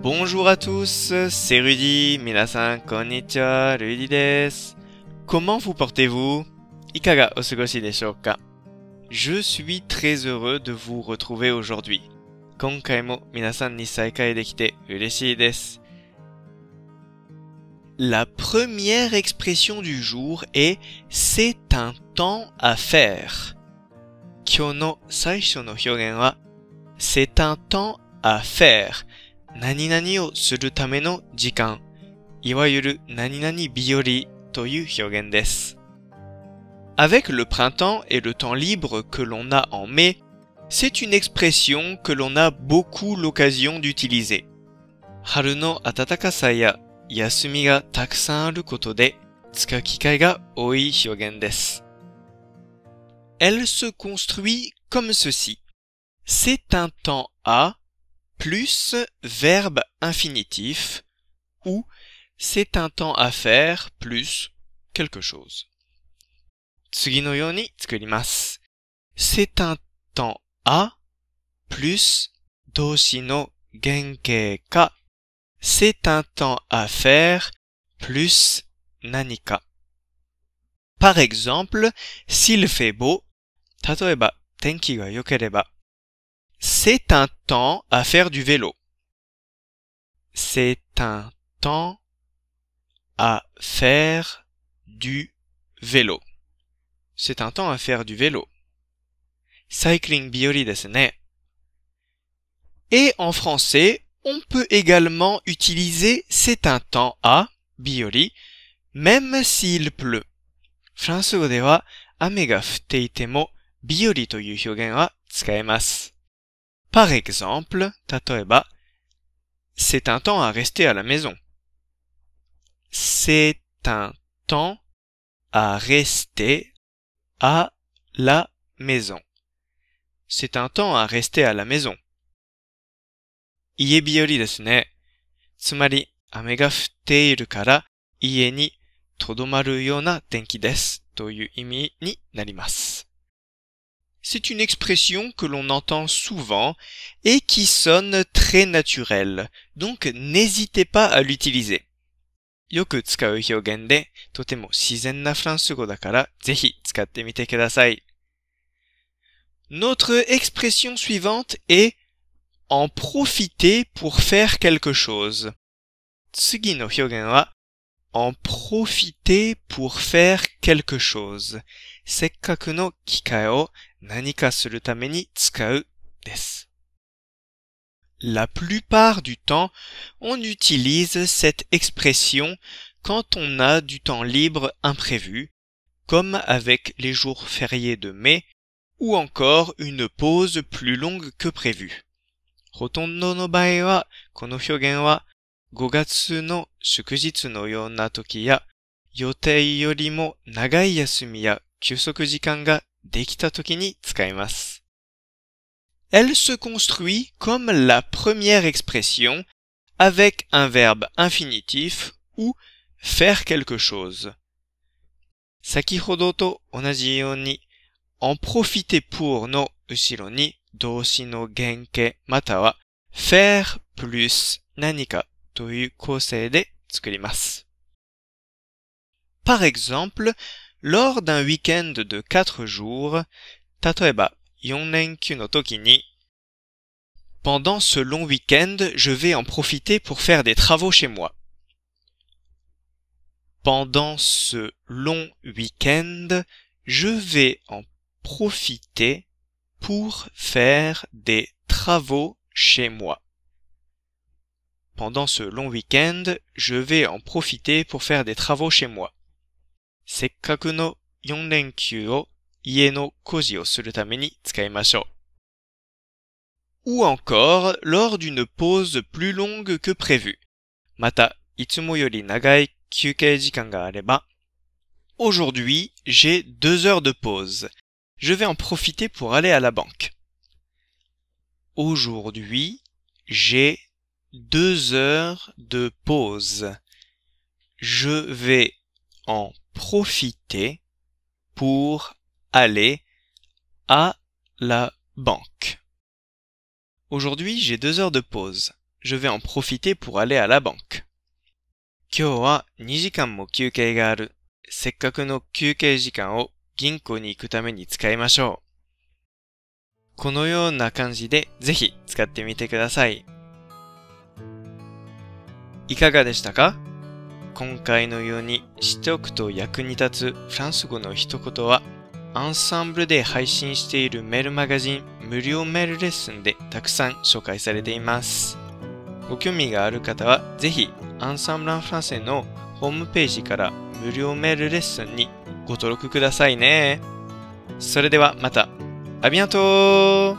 Bonjour à tous, c'est Rudy, minasan konnichiwa, Rudy des. Comment vous portez-vous? Ikaga osugoshi desho Je suis très heureux de vous retrouver aujourd'hui. Konkai mo minasan ni saikai dekite. La première expression du jour est c'est un temps à faire. Kyo no saisho no hyogen wa c'est un temps à faire. 何々をするための時間。いわゆる何々日和という表現です。Avec le printemps et le temps libre que l'on a en mai, c'est une expression que l'on a beaucoup l'occasion d'utiliser. 春の暖かさや休みがたくさんあることで使う機会が多い表現です。Elle se construit comme ceci. C'est un temps à plus verbe infinitif ou c'est un temps à faire plus quelque chose. C'est un temps à plus doshi no ka. C'est un temps à faire plus nanika. Par exemple, s'il fait beau, tatoeba tenki ga yokereba. c'est un temps à faire du vélo. C'est un temps à faire du vélo. C'est un temps à faire du vélo. Cycling biori desu ne. Et en français, on peut également utiliser c'est un temps à biori, même s'il pleut. フランス語では雨が降っていてもビオリという表現は使えます。 Par exemple, 例えば c'est un temps à rester à la maison. C'est un temps à rester à la maison. C'est un temps à rester à la maison. 家日和ですね。つまり、雨が降っているから家にとどまるような天気です。という意味になります。 C'est une expression que l'on entend souvent et qui sonne très naturelle. Donc n'hésitez pas à l'utiliser. よく使う表現で、とても自然なフランス語だから、ぜひ使ってみてください。Notre expression suivante est en profiter pour faire quelque chose. 次の表現は en profiter pour faire quelque chose. せっかくの機会を何かするために使うです。La plupart du temps, on utilise cette expression quand on a du temps libre imprévu, comme avec les jours fériés de mai, ou encore une pause plus longue que prévu. ほとんどの場合は、この表現は 5月の祝日のような時や、予定よりも長い休みや休息時間ができた時に使います。Elle se construit comme la première expression avec un verbe infinitif ou faire quelque chose. 先ほどと同じように en profiter pour の後ろに動詞の原型または faire plus 何か という構成で作ります。Par exemple, lors d'un week-end de 4 jours, 例えば4連休の時に Pendant ce long week-end, je vais en profiter pour faire des travaux chez moi. Pendant ce long week-end, je vais en profiter pour faire des travaux chez moi. Pendant ce long week-end, je vais en profiter pour faire des travaux chez moi. せっかくの4連休を家の工事をするために使いましょう。Ou encore lors d'une pause plus longue que prévu. また、いつもより長い休憩時間があれば、Aujourd'hui, j'ai deux heures de pause. Je vais en profiter pour aller à la banque. Aujourd'hui, j'ai deux heures de pause. Je vais en profiter pour aller à la banque. Aujourd'hui, j'ai deux heures de pause. je vais en profiter pour aller à la banque. 今日は2時間も休憩がある。せっかくの休憩時間を銀行に行くために使いましょう。このような感じでぜひ使ってみてください。 いかがでしたか？今回のように知っておくと役に立つフランス語の一言はアンサンブルで配信しているメールマガジン無料メールレッスンでたくさん紹介されています。ご興味がある方はぜひアンサンブランフランセのホームページから無料メールレッスンにご登録くださいね。それではまた。アビアント